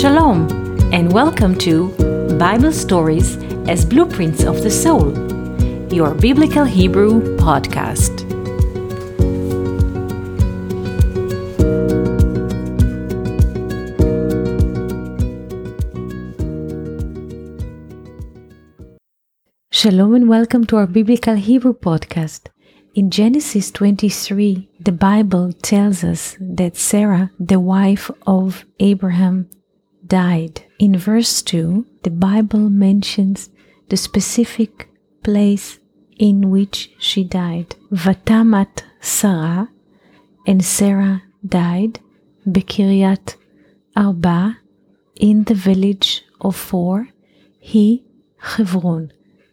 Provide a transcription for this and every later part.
Shalom, and welcome to Bible Stories as Blueprints of the Soul, your Biblical Hebrew podcast. Shalom and welcome to our Biblical Hebrew podcast. In Genesis 23, the Bible tells us that Sarah, the wife of Abraham, died. In verse 2, the Bible mentions the specific place in which she died. Vatamat Sarah, and Sarah died Bekiryat Arba, in the village of Four, he Hebron.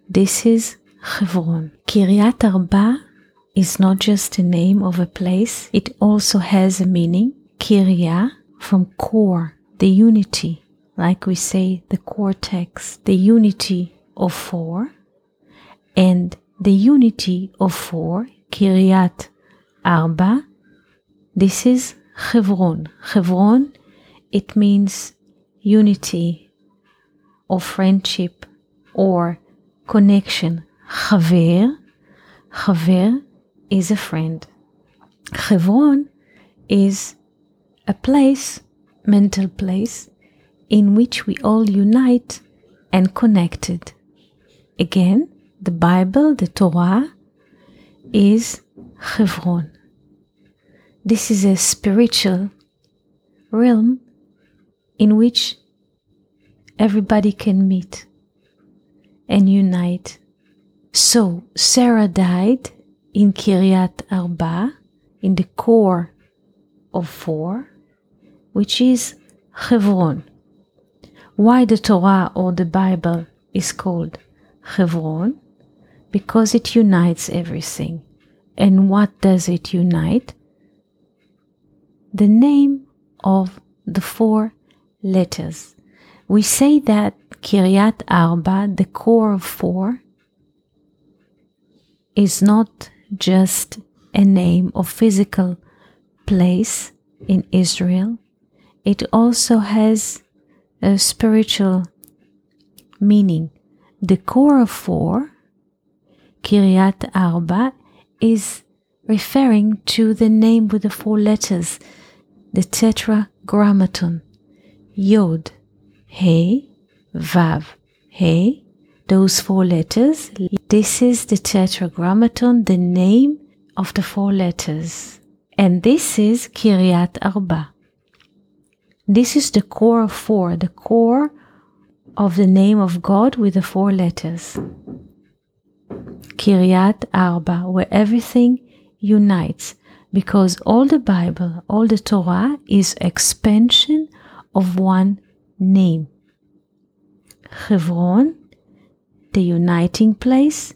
This is Hebron. Kiryat Arba is not just a name of a place, it also has a meaning. Kirya from core, the unity, like we say the cortex, the unity of four, and the unity of four, Kiryat Arba, this is Hebron. Hebron, it means unity or friendship or connection. Chaver, Chaver is a friend. Hebron is a place mental place in which we all unite and connected. Again, the Bible, the Torah, is Hebron. This is a spiritual realm in which everybody can meet and unite. So Sarah died in Kiryat Arba, in the core of four, which is Hebron. Why the Torah or the Bible is called Hebron? Because it unites everything. And what does it unite? The name of the four letters. We say that Kiryat Arba, the core of four, is not just a name of physical place in Israel, it also has a spiritual meaning. The core of four, Kiryat Arba, is referring to the name with the four letters, the tetragrammaton, Yod, He, Vav, He, those four letters. This is the tetragrammaton, the name of the four letters. And this is Kiryat Arba. This is the core of four, the core of the name of God with the four letters. Kiryat Arba, where everything unites, because all the Bible, all the Torah is expansion of one name. Hebron, the uniting place,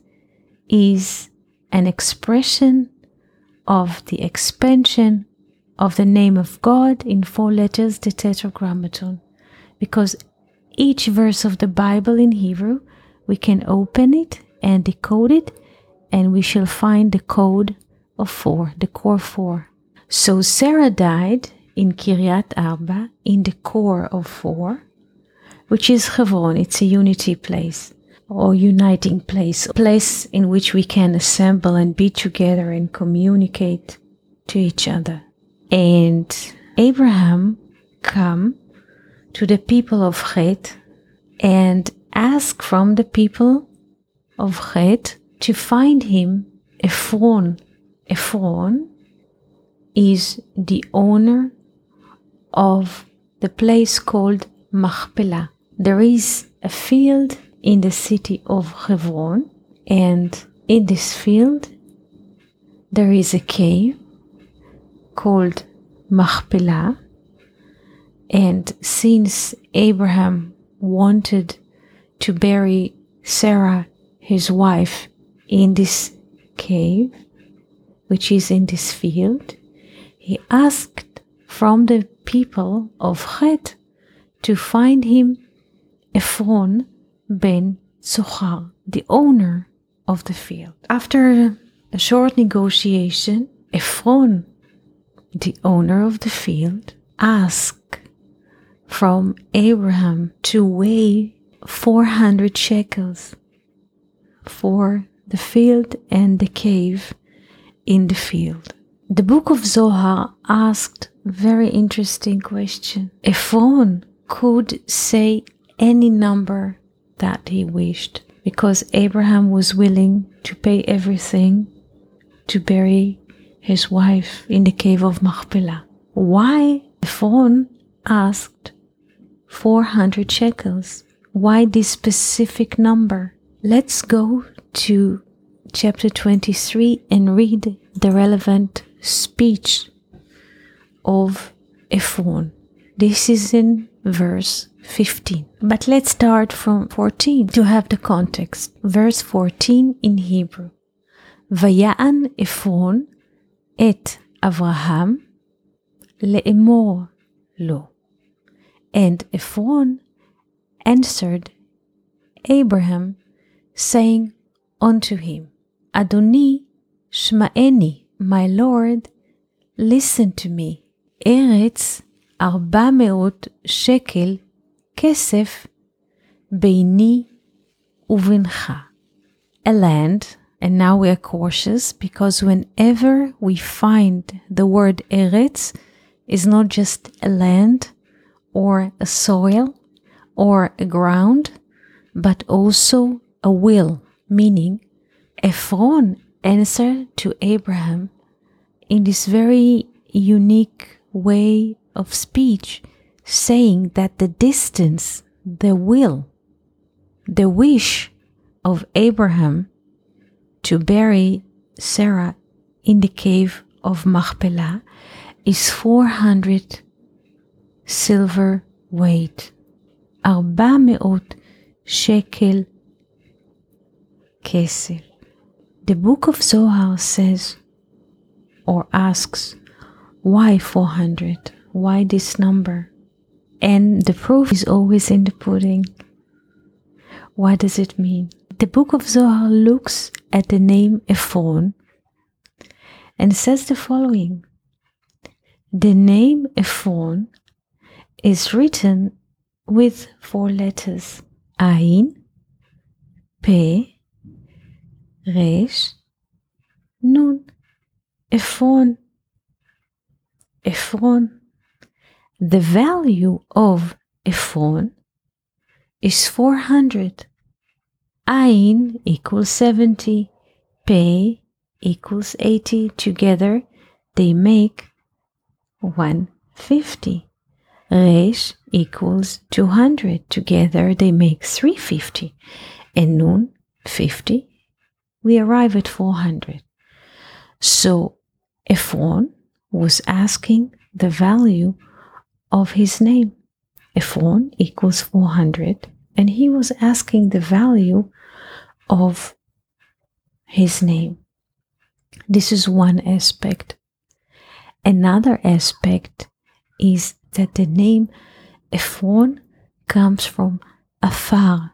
is an expression of the expansion of the name of God in four letters, the Tetragrammaton. Because each verse of the Bible in Hebrew, we can open it and decode it, and we shall find the code of four, the core four. So Sarah died in Kiryat Arba, in the core of four, which is Hebron. It's a unity place or uniting place, a place in which we can assemble and be together and communicate to each other. And Abraham come to the people of Chet and ask from the people of Chet to find him Ephron. Ephron is the owner of the place called Machpelah. There is a field in the city of Hebron, and in this field there is a cave called Machpelah. And since Abraham wanted to bury Sarah, his wife, in this cave, which is in this field, he asked from the people of Chet to find him Ephron ben Zohar, the owner of the field. After a short negotiation, Ephron the owner of the field asked from Abraham to weigh 400 shekels for the field and the cave in the field. The book of Zohar asked very interesting question. Ephron could say any number that he wished because Abraham was willing to pay everything to bury his wife in the cave of Machpelah. Why Ephron asked 400 shekels? Why this specific number? Let's go to chapter 23 and read the relevant speech of Ephron. This is in verse 15. But let's start from 14 to have the context. Verse 14 in Hebrew. Vayaan Ephron את אברהם לאמור לו. And Ephron answered Abraham, saying unto him, Adoni, shma'eni, my Lord, listen to me. ארץ ארבע מאות שקל כסף ביני ובינך. A land, and now we are cautious because whenever we find the word eretz, is not just a land or a soil or a ground, but also a will, meaning Ephron answered to Abraham in this very unique way of speech, saying that the distance, the will, the wish of Abraham to bury Sarah in the cave of Machpelah is 400 silver weight. 400 shekel kesef. The book of Zohar says or asks, why 400? Why this number? And the proof is always in the pudding. What does it mean? The book of Zohar looks at the name Ephron and says the following The name Ephron is written with four letters Ain, P, Resh, Nun. Ephron. Ephron. The value of Ephron is 400. Ain equals 70. Pei equals 80. Together they make 150. Resh equals 200. Together they make 350. And Nun 50. We arrive at 400. So Ephron was asking the value of his name. Ephron equals 400, and he was asking the value of his name. This is one aspect. Another aspect is that the name Ephron comes from afar.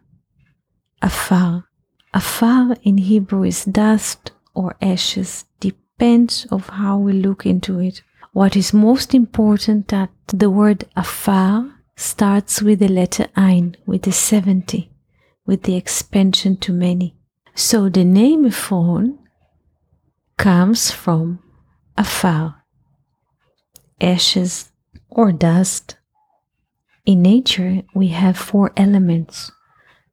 Afar. Afar in Hebrew is dust or ashes, depends of how we look into it. What is most important that the word afar starts with the letter ein, with the 70, with the expansion to many. So the name Ephron comes from afar, ashes or dust. In nature, we have four elements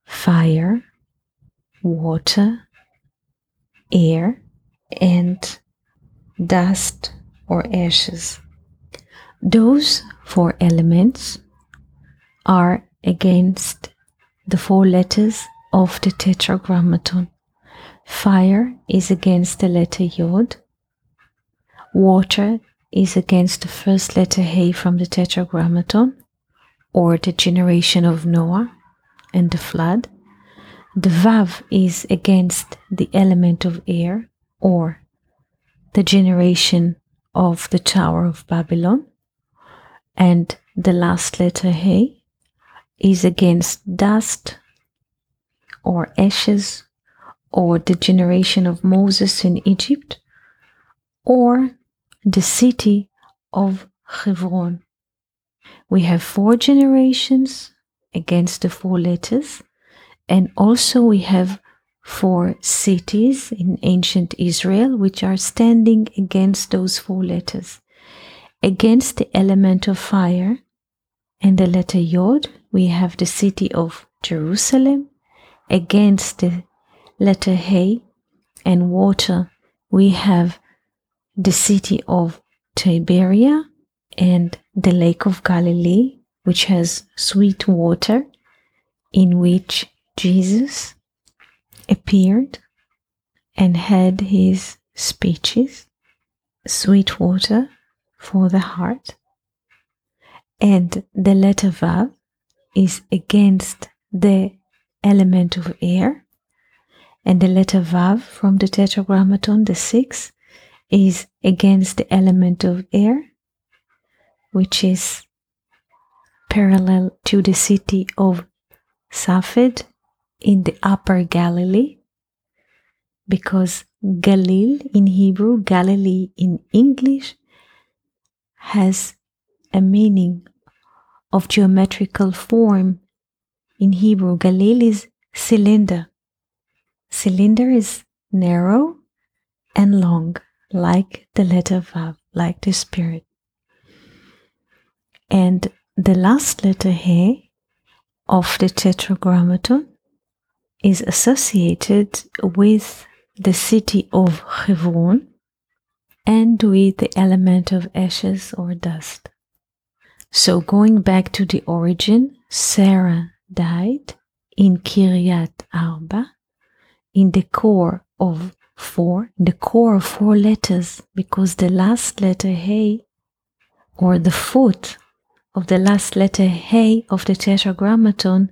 fire, water, air, and dust or ashes. Those four elements are against the four letters of the tetragrammaton. Fire is against the letter Yod. Water is against the first letter He from the tetragrammaton, or the generation of Noah and the flood. The Vav is against the element of air, or the generation of the Tower of Babylon. And the last letter He is against dust or ashes or the generation of Moses in Egypt or the city of Hebron. We have four generations against the four letters, and also we have four cities in ancient Israel which are standing against those four letters. Against the element of fire and the letter Yod, we have the city of Jerusalem. Against the letter He and water, we have the city of Tiberia and the Lake of Galilee, which has sweet water in which Jesus appeared and had his speeches, sweet water for the heart. And the letter Vav is against the element of air. And the letter Vav from the Tetragrammaton, the six, is against the element of air, which is parallel to the city of Safed in the upper Galilee, because Galil in Hebrew, Galilee in English, has a meaning of geometrical form. In Hebrew, Galil is cylinder. Cylinder is narrow and long, like the letter Vav, like the spirit. And the last letter He of the Tetragrammaton is associated with the city of Hebron and with the element of ashes or dust. So going back to the origin, Sarah died in Kiryat Arba, in the core of four, the core of four letters, because the last letter Hey, or the foot of the last letter Hey of the Tetragrammaton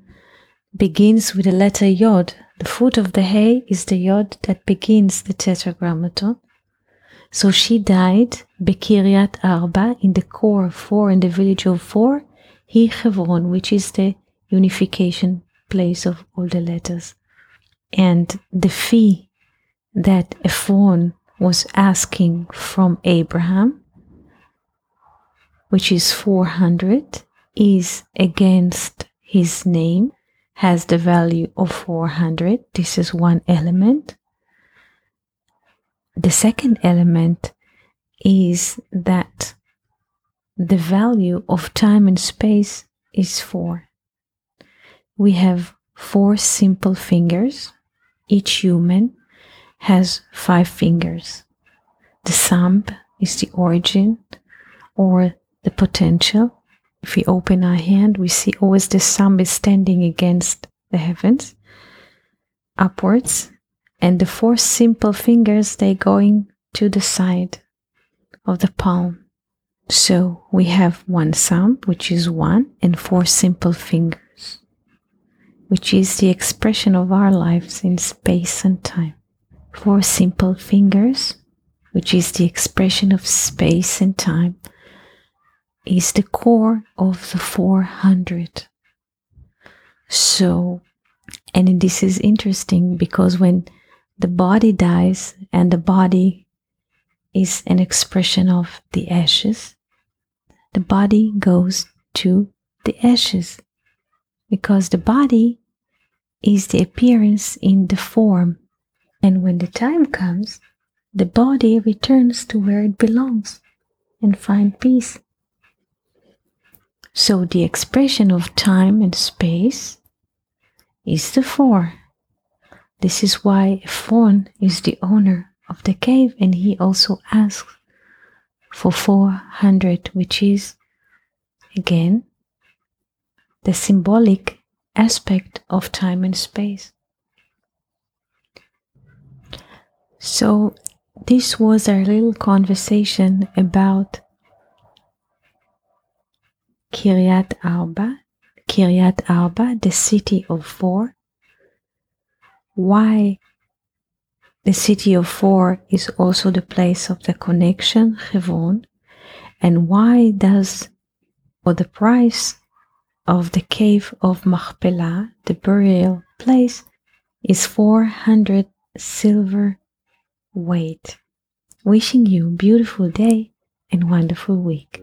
begins with the letter Yod. The foot of the Hey is the Yod that begins the Tetragrammaton. So she died Bekiryat Arba in the core of four in the village of four, Hi Hebron, which is the unification place of all the letters. And the fee that Ephron was asking from Abraham, which is 400, is against his name, has the value of 400. This is one element. The second element is that the value of time and space is 4. We have four simple fingers. Each human has five fingers. The thumb is the origin or the potential. If we open our hand, we see always the thumb is standing against the heavens upwards and the four simple fingers they going to the side of the palm. So we have one thumb, which is one, and four simple fingers, which is the expression of our lives in space and time. Four simple fingers, which is the expression of space and time, is the core of the 400. So, and this is interesting because when the body dies and the body is an expression of the ashes. The body goes to the ashes because the body is the appearance in the form. And when the time comes, the body returns to where it belongs and find peace. So the expression of time and space is the four. This is why Ephron is the owner of the cave and he also asks for 400, which is again the symbolic aspect of time and space. So, this was our little conversation about Kiryat Arba, Kiryat Arba, the city of four, why the city of four is also the place of the connection, Hebron, and why does, or the price of the cave of Machpelah, the burial place, is 400 silver weight. Wishing you beautiful day and wonderful week.